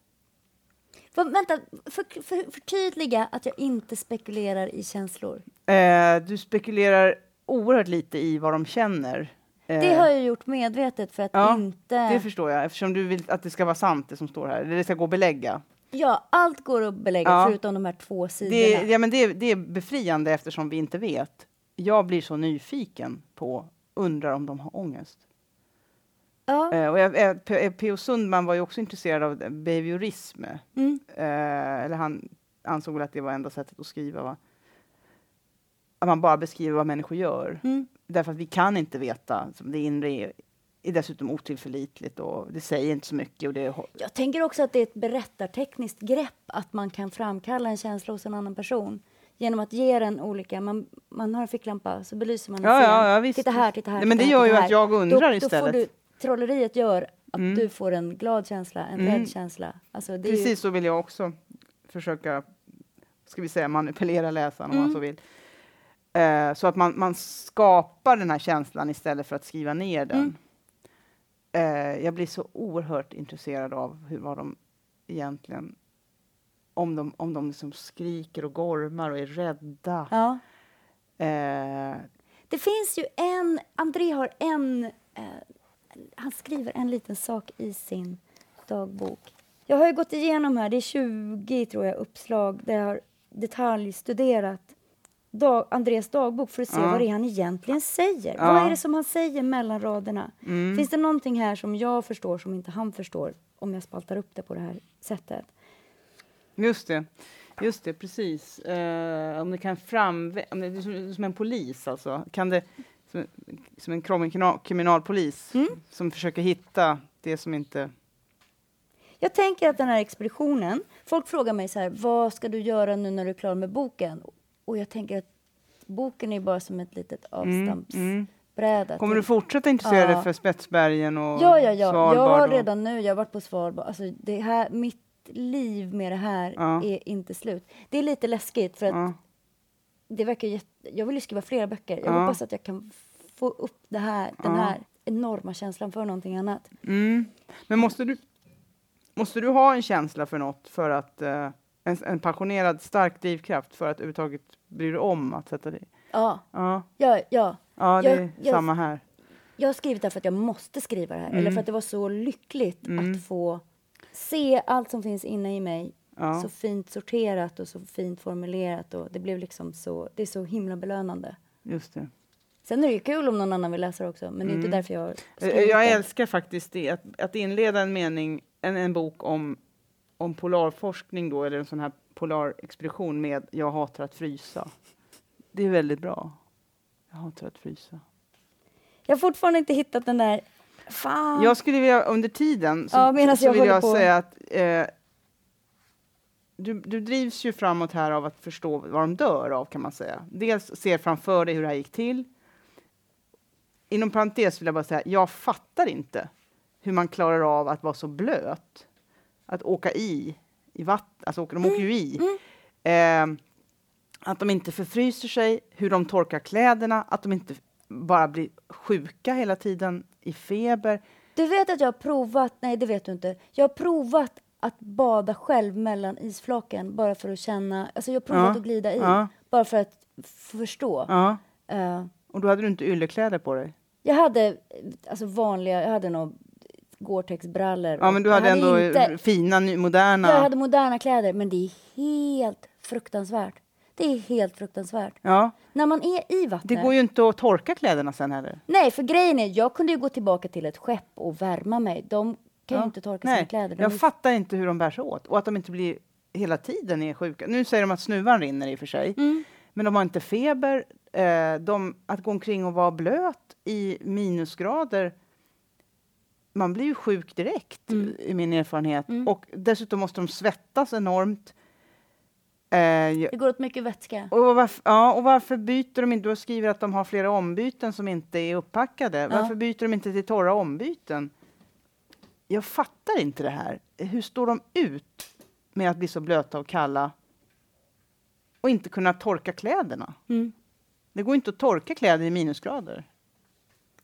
För, vänta, för, för, förtydliga att jag inte spekulerar i känslor. Eh, du spekulerar oerhört lite i vad de känner. Eh, Det har jag gjort medvetet för att ja, inte... det förstår jag, eftersom du vill att det ska vara sant, det som står här. Det ska gå att belägga. Ja, allt går att belägga Ja. förutom de här två sidorna. Det, ja, men det, det är befriande eftersom vi inte vet. Jag blir så nyfiken på, undrar om de har ångest. Ja. Eh, och jag, eh, P- eh, P.O. Sundman var ju också intresserad av behaviorism. Mm. Eh, eller han ansåg väl att det var enda sättet att skriva. Va? Att man bara beskriver vad människor gör. Mm. Därför att vi kan inte veta. Som det inre är, är dessutom otillförlitligt och det säger inte så mycket. Och det, Jag tänker också att det är ett berättartekniskt grepp att man kan framkalla en känsla hos en annan person genom att ge den olika... Man, man har en ficklampa, så belyser man en Ja, scen. ja, ja. Titta här, titta här. Nej, men det gör ju att jag undrar då, Då istället. får du, trolleriet gör att Mm. du får en glad känsla, en Mm. rädd känsla. Alltså, är ju- Precis så vill jag också försöka ska vi säga, manipulera läsaren om man Mm. så vill. Eh, så att man, man skapar den här känslan istället för att skriva ner den. Mm. Eh, jag blir så oerhört intresserad av hur, vad de egentligen om de, om de liksom skriker och gormar och är rädda. Ja. Eh, Det finns ju en... André har en... Eh, han skriver en liten sak i sin dagbok. Jag har ju gått igenom här, det är 20 tror jag, uppslag där jag har detaljstuderat dag, Andreas dagbok för att se Ja. vad det är han egentligen säger. Ja. Vad är det som han säger mellan raderna? mm. Finns det någonting här som jag förstår som inte han förstår om jag spaltar upp det på det här sättet? Just det, just det, precis. Eh, om det kan fram, om det är som, som en polis alltså, kan det som, som en kriminal, kriminalpolis Mm. som försöker hitta det som inte... Jag tänker att den här expeditionen, folk frågar mig så här, vad ska du göra nu när du är klar med boken? Och jag tänker att boken är bara som ett litet avstampsbräda. Mm. Kommer till- du fortsätta intressera dig Ja. för Spetsbergen och Ja, ja, ja. Svalbard? Jag har och- redan nu, jag har varit på Svalbard. Alltså, det här, mitt liv med det här Ja. är inte slut. Det är lite läskigt för att Ja. Det verkar jätte... Jag vill ju skriva flera böcker. Jag Ja. hoppas att jag kan få upp det här, den Ja. här enorma känslan för någonting annat. Mm. Men måste du, måste du ha en känsla för något för att eh, en, en passionerad, stark drivkraft för att överhuvudtaget bry dig om att sätta dig? Ja, Ja, ja, ja. ja det Jag- är jag- samma här. Jag har skrivit det här för att jag måste skriva det här. Eller Mm. för att det var så lyckligt Mm. att få se allt som finns inne i mig Ja. så fint sorterat och så fint formulerat. Och det blev liksom så, det är så himla belönande. Just det. Sen är det ju kul om någon annan vill läsa det också, men det är inte Mm. därför jag Eh, Jag det. älskar faktiskt det, att, att inleda en mening, en, en bok om, om polarforskning då, eller en sån här polarexpedition med Jag hatar att frysa. Det är väldigt bra. Jag hatar att frysa. Jag har fortfarande inte hittat den där... Fan! Jag skulle vilja, under tiden, så, Ja, så jag vill jag på. säga att eh, du, du drivs ju framåt här av att förstå vad de dör av, kan man säga. Dels ser framför dig hur det här gick till. Inom parentes vill jag bara säga, jag fattar inte hur man klarar av att vara så blöt. Att åka i, i vatten, alltså de åker ju i. Eh, att de inte förfryser sig, hur de torkar kläderna, att de inte bara blir sjuka hela tiden i feber. Du vet att jag har provat, nej det vet du inte. Jag har provat att bada själv mellan isflaken bara för att känna, alltså jag har provat Ja, att glida i, ja. bara för att förstå. Ja. Eh, Och då hade du inte yllekläder på dig? jag hade alltså vanliga, jag hade nog Gore-Tex-brallor. Ja, men du hade ändå inte- fina, moderna... Jag hade moderna kläder, men det är helt fruktansvärt. Det är helt fruktansvärt. Ja, När man är i vattnet. det går ju inte att torka kläderna sen heller. Nej, för grejen är, jag kunde ju gå tillbaka till ett skepp och värma mig. De kan ju Ja. inte torka Nej, sina kläder. De jag är- fattar inte hur de bär sig åt och att de inte blir hela tiden är sjuka. Nu säger de att snuvan rinner i och för sig, Mm. men de har inte feber. Eh, de, att gå omkring och vara blöt i minusgrader, man blir ju sjuk direkt Mm. i min erfarenhet. Mm. Och dessutom måste de svettas enormt. Eh, Det går åt mycket vätska. Och varför, ja, och varför byter de inte? Du skriver att de har flera ombyten som inte är upppackade. Varför byter de inte till torra ombyten? Jag fattar inte det här. Hur står de ut med att bli så blöta och kalla och inte kunna torka kläderna? Mm. Det går inte att torka kläder i minusgrader.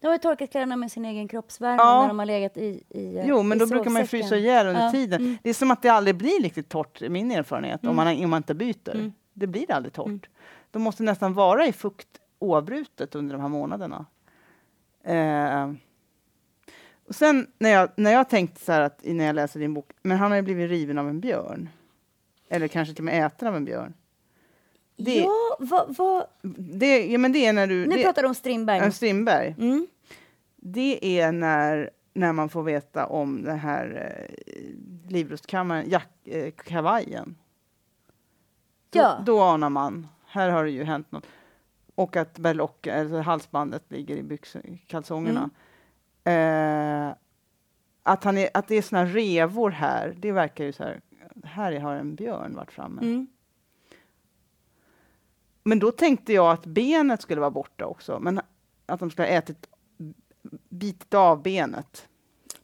De har ju torkat kläderna med sin egen kroppsvärme Ja. när de har legat i, i eh, Jo, men i då brukar man frysa ihjäl under Ja, tiden. mm. Det är som att det aldrig blir riktigt torrt, i min erfarenhet, om, man, om man inte byter. Mm. Det blir aldrig torrt. De måste nästan vara i fukt oavbrutet under de här månaderna. Eh, och sen när jag, när jag tänkte så här att, när jag läser din bok, men han har ju blivit riven av en björn. Eller kanske till och med äten av en björn. Det, Ja, vad... vad det, ja, men det är när du... nu det, pratar du om Strindberg. äh, Strindberg. Mm. Det är när, när man får veta om den här eh, livrustkammaren, jack, eh, kavajen. Då, Ja. då anar man, här har det ju hänt något. Och att berlock, alltså halsbandet ligger i byxor, kalsongerna. Mm. Eh, att, han är, att det är såna revor här, det verkar ju så här, här har en björn varit framme. Mm. Men då tänkte jag att benet skulle vara borta också, men att de skulle ha ätit, bitit av benet.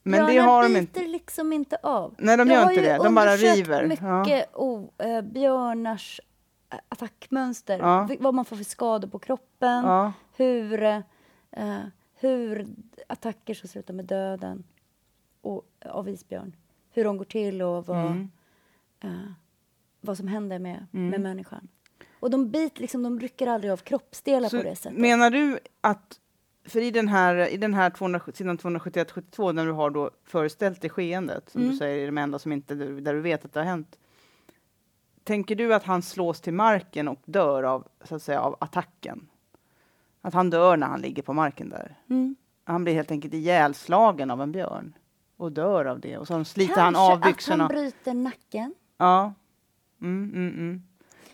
Men det Björnar har de biter inte. liksom inte av. Nej, de Jag gör inte det. De bara river. mycket oh, eh, björnars eh, attackmönster. Ja. Vad man får för skador på kroppen. Ja. Hur, eh, hur attacker som slutar med döden och, av isbjörn. Hur de går till och vad, Mm. eh, vad som händer med, Mm. med människan. Och de bit, liksom, de rycker aldrig av kroppsdelar Så på det sättet. menar du att, för i den här, i den här 200, sidan 271-72, när du har då föreställt dig skeendet, som Mm. du säger är de enda som inte, där du vet att det har hänt. Tänker du att han slås till marken och dör av, så att säga, av attacken? Att han dör när han ligger på marken där? Mm. Han blir helt enkelt ihjälslagen av en björn och dör av det. Och så sliter han av Kanske byxorna. att han bryter nacken. Ja. Mm, mm, mm.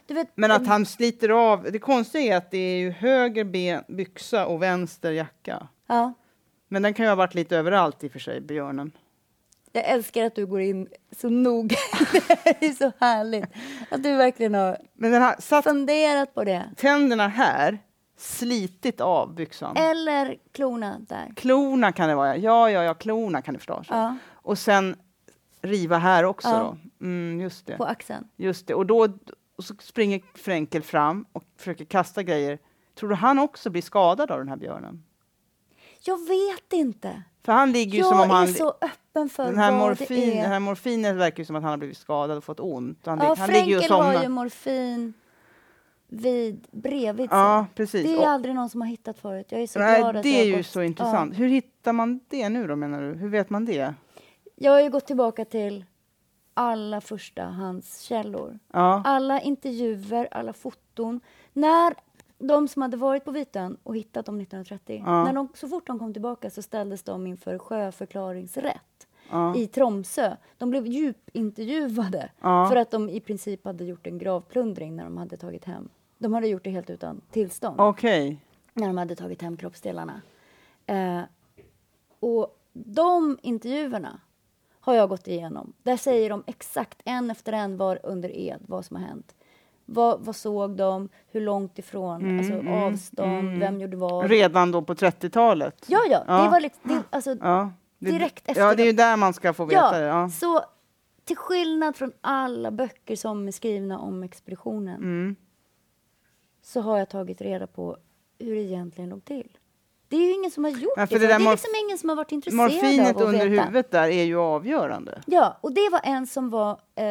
Vet, Men att han sliter av, det konstiga är att det är ju höger ben, byxa och vänster jacka. Ja, Men den kan ju ha varit lite överallt i och för sig, björnen. jag älskar att du går in så noga. det är så härligt. Att du verkligen har Men den har satt funderat på det. tänderna här, slitit av byxan. Eller klorna där. Klorna kan det vara, ja, ja, ja, klorna kan det förstås. Ja, Och sen riva här också Ja. då. Mm, just det. på axeln. Just det. Och då och så springer Fränkel fram och försöker kasta grejer. Tror du han också blir skadad av den här björnen? Jag vet inte. För han ligger ju Jag som om han... är så öppen för Den här, vad morfin, det är. den här morfinet verkar ju som att han har blivit skadad och fått ont. Han, ja, han ju Fränkel har ju morfin vid, bredvid sig. Ja, precis. Det är Och- aldrig någon som har hittat förut. Jag är så Nej, glad att det är ju gått- så intressant. Hur hittar man det nu då menar du? Hur vet man det? Ja. Jag har ju gått tillbaka till alla förstahandskällor. Ja, Alla intervjuer, alla foton. När de som hade varit på Vitön och hittat dem 1930, Ja. när de, så fort de kom tillbaka så ställdes de inför sjöförklaringsrätt ja, i Tromsö. De blev djupintervjuade Ja. för att de i princip hade gjort en gravplundring när de hade tagit hem. De hade gjort det helt utan tillstånd okej. när de hade tagit hem kroppsdelarna. Eh, och de intervjuerna har jag gått igenom. Där säger de exakt en efter en var under ed vad som har hänt. Vad, vad såg de? Hur långt ifrån? alltså avstånd? Vem gjorde vad? Redan då på 30-talet? Ja, ja. Ja. Det var liksom, det, alltså, Ja, det, Direkt efter Ja, det är ju där man ska få veta ja, det. Ja. Så till skillnad från alla böcker som är skrivna om expeditionen Mm. Så har jag tagit reda på hur det egentligen låg till. Det är ju ingen som har gjort Ja, det. det Det är liksom ingen som har varit intresserad Morfinet av att under veta. huvudet där är ju avgörande. Ja, och det var en som var eh,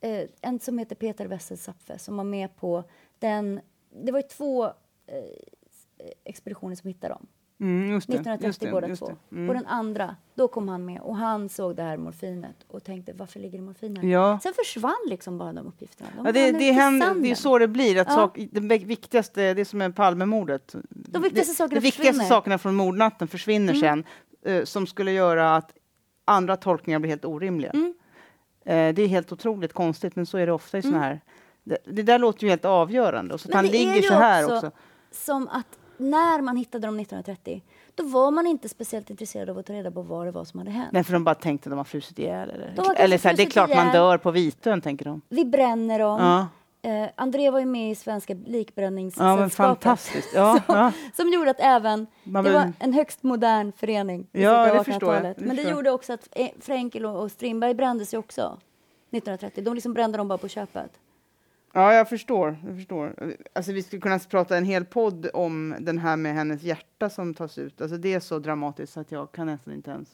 eh, en som heter Peter Wessel-Zapfe som var med på den. Det var ju två eh, expeditioner som hittade dem. Mm, just det, 1930 just det, båda just två. Mm. På den andra, då kom han med och han såg det här morfinet och tänkte varför ligger det morfin här? Ja. Sen försvann liksom bara de uppgifterna. De Ja, det, det, händer, det är så det blir. Att Ja. sak, det vi- viktigaste, det är som med Palmemordet. De viktigaste sakerna de viktigaste. Mm. sakerna från mordnatten försvinner sen. eh, som skulle göra att andra tolkningar blir helt orimliga. Mm. Eh, det är helt otroligt konstigt, men så är det ofta i såna här... Det, det där låter ju helt avgörande. Och så att Men han det är ligger ju så här också, också. Som att när man hittade dem 1930, då var man inte speciellt intresserad av att ta reda på vad det var som hade hänt. Nej, för de bara tänkte att de har frusit ihjäl. Eller, De eller så här, det är klart man ihjäl. dör på Vitön, tänker de. Vi bränner dem. Ja, Eh, André var ju med i Svenska ja likbränningssällskapet. fantastiskt. Ja, ja. Som gjorde att även, Man det var en högst modern förening Ja, det förstår jag, 1800-talet. det Men det förstår jag. gjorde också att eh, Fränkel och, och Strindberg brändes ju också 1930. De liksom brände dem bara på köpet. Ja, jag förstår. Jag förstår. Alltså, vi skulle kunna prata en hel podd om den här med hennes hjärta som tas ut. Alltså, det är så dramatiskt att jag kan nästan inte ens...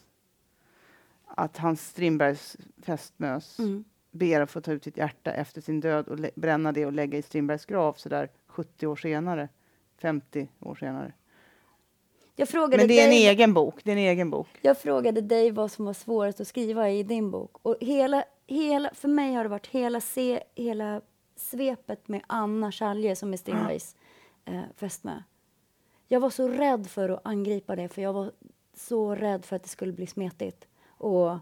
Att Hans Strindbergs fästmös Mm. ber att få ta ut sitt hjärta efter sin död och bränna det och lägga i Strindbergs grav så där 70 år senare. 50 år senare. Men det är en dig, egen bok. Det är en egen bok. jag frågade dig vad som var svårast att skriva i din bok. Och hela, hela, för mig har det varit hela, se, hela svepet med Anna Chalje som är Strindbergs eh, fästmö. Jag var så rädd för att angripa det, för jag var så rädd för att det skulle bli smetigt. Och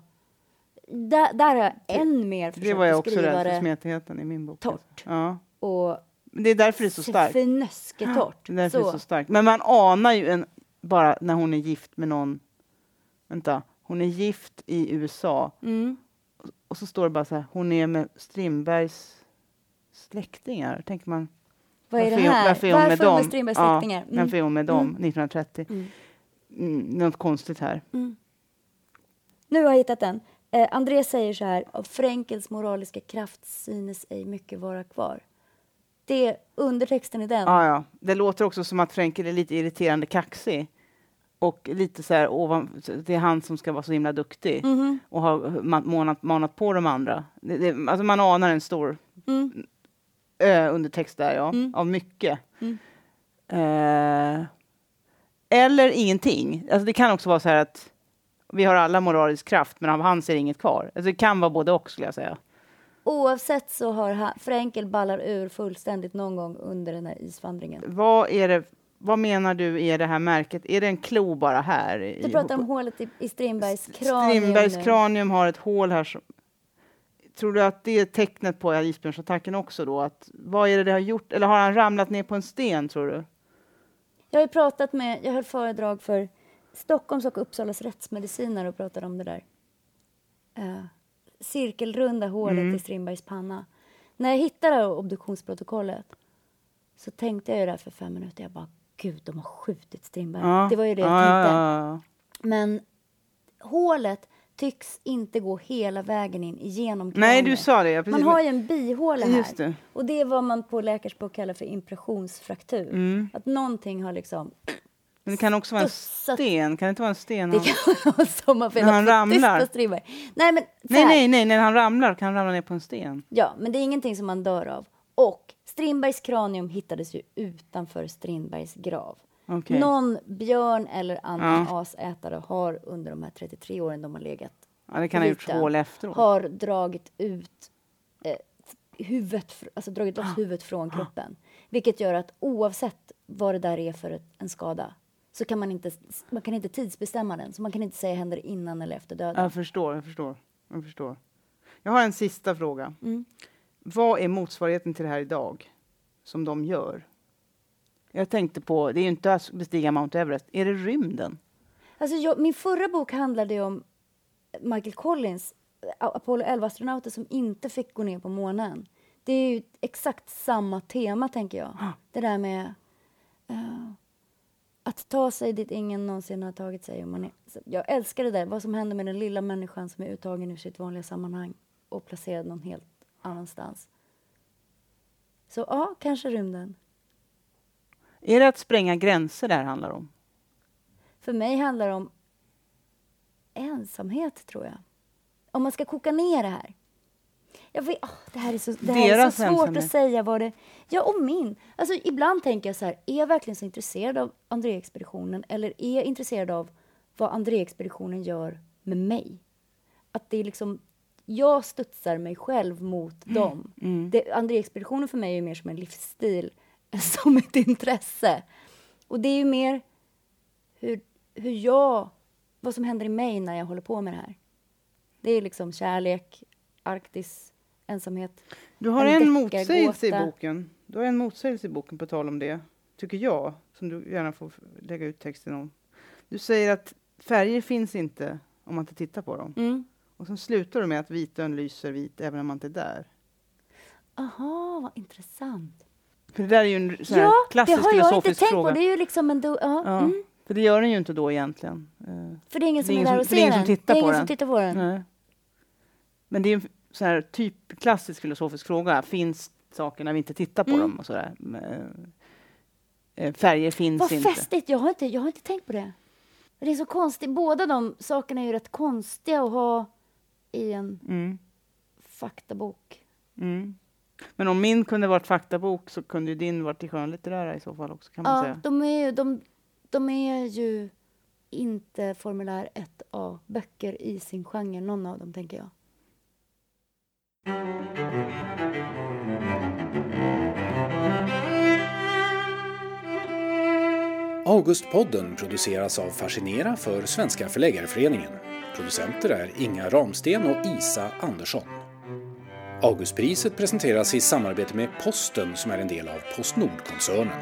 där, där har jag än mer försökt Det var jag också rädd för, smetigheten i min bok. torrt. Ja. och Det är därför det är så starkt. fnösketort. Det är därför det är Så. så starkt. Men man anar ju en, bara när hon är gift med någon... Vänta. Hon är gift i USA Mm. och så står det bara så här, hon är med Strindbergs släktingar. Tänker man, Vad är det varför här? Varför är hon med Varför är hon dem? med Strindbergs Ja, släktingar? Mm. Varför är hon med dem Mm. 1930? Mm. Mm, något konstigt här. Nu har jag hittat den. Eh, André säger så här, av Frenkels moraliska kraft synes ej mycket vara kvar. Det är undertexten i den. Ja, ja. Det låter också som att Frenkel är lite irriterande kaxig. Och lite så här, ovan, det är han som ska vara så himla duktig Mhm. och har ma- manat, manat på de andra. Det, det, alltså man anar en stor Mm. Ö, undertext där, ja, Mm. av mycket. Mm. Eh, eller ingenting. Alltså det kan också vara så här att vi har alla moralisk kraft, men av hans är inget kvar. Alltså det kan vara både och, skulle jag säga. Oavsett så har ha- Frenkel ballar ur fullständigt någon gång under den här isvandringen. Vad är det vad menar du är det här märket? Är det en klo bara här? Du pratar om hålet i, i Strindbergs kranium Strindbergs kranium har ett hål här som... tror du att det är tecknet på isbjörnsattacken också då? Att, vad är det det har gjort? Eller har han ramlat ner på en sten tror du? Jag har ju pratat med, jag höll föredrag för Stockholms och Uppsalas rättsmedicinare och pratade om det där. Uh, cirkelrunda hålet Mm. i Strindbergs panna. När jag hittade obduktionsprotokollet så tänkte jag ju där för fem minuter, jag bara gud, de har skjutit Strindberg. Ja. Det var ju det jag ja, tänkte. Ja. Men hålet tycks inte gå hela vägen in igenom Nej, kraniet. du sa det. Ja. Man har ju en bihåla här. Det. Och det är vad man på läkarspråk kallar för impressionsfraktur. Mm. Att någonting har liksom... Men det kan också vara en sten. Kan det inte vara en sten? Det kan vara som man När han ramlar. Nej, men Nej, nej, nej, när han ramlar kan han ramla ner på en sten. Ja, men det är ingenting som man dör av. Och Strindbergs kranium hittades ju utanför Strindbergs grav. Okej. Någon björn eller annan Ja. asätare har under de här 33 åren de har legat Ja, det kan ha gjorts Lite. hål efteråt. har dragit ut eh, huvudet, alltså dragit Ah. loss huvudet från kroppen. Vilket gör att oavsett vad det där är för ett, en skada så kan man inte, man kan inte tidsbestämma den. Så man kan inte säga händer det innan eller efter döden. Jag förstår, jag förstår. Jag förstår. Jag har en sista fråga. Mm. Vad är motsvarigheten till det här idag? Som de gör? Jag tänkte på, det är ju inte att bestiga Mount Everest. Är det rymden? Alltså jag, min förra bok handlade ju om Michael Collins, Apollo 11-astronauten som inte fick gå ner på månen. Det är ju exakt samma tema, tänker jag. Det där med eh, att ta sig dit ingen någonsin har tagit sig. Är, jag älskar det där, vad som händer med den lilla människan som är uttagen ur sitt vanliga sammanhang och placerad någon helt annanstans. Så ja, kanske rymden. Är det att spränga gränser det här handlar om? För mig handlar det om ensamhet, tror jag. Om man ska koka ner det här. Jag vet, åh, det här är så, det här är så svårt ensamhet. att säga vad det... Ja, och min. Alltså, ibland tänker jag så här, är jag verkligen så intresserad av André-expeditionen eller är jag intresserad av vad André-expeditionen gör med mig? Att det är liksom... Jag studsar mig själv mot Mm. dem. Det, André-expeditionen för mig är mer som en livsstil som ett intresse. Och det är ju mer hur, hur jag, vad som händer i mig när jag håller på med det här. Det är liksom kärlek, Arktis, ensamhet. Du har En en, motsägelse i boken. Du har en motsägelse i boken på tal om det, tycker jag, som du gärna får lägga ut texten om. Du säger att färger finns inte om man inte tittar på dem. Mm. Och sen slutar du med att vitön lyser vit även om man inte är där. Aha, vad intressant. För det där är ju en sån Ja, det klassisk har jag inte filosofisk tänkt fråga. på. Det är ju liksom en... Do- ja, Ja, mm. För det gör den ju inte då egentligen. Eh, För det är ingen Det som är, där och det är ser ingen som den. tittar det är på ingen den. som tittar på den. nej. Men det är en sån här typ klassisk filosofisk fråga. Finns saker när vi inte tittar på Mm. dem? Och sådär. Men, eh, färger finns Vad inte. festligt! Jag har, inte, jag har inte tänkt på det. Det är så konstigt. Båda de sakerna är ju rätt konstiga att ha i en Mm. faktabok. Mm. Men om min kunde varit faktabok så kunde ju din varit i skönlitterära i så fall också kan man Ja, säga. de är, ju, de, de är ju inte formulär 1A-böcker i sin genre, någon av dem, tänker jag. Augustpodden produceras av Fascinera för Svenska Förläggareföreningen. Producenter är Inga Ramsten och Isa Andersson. Augustpriset presenteras i samarbete med Posten som är en del av Postnordkoncernen.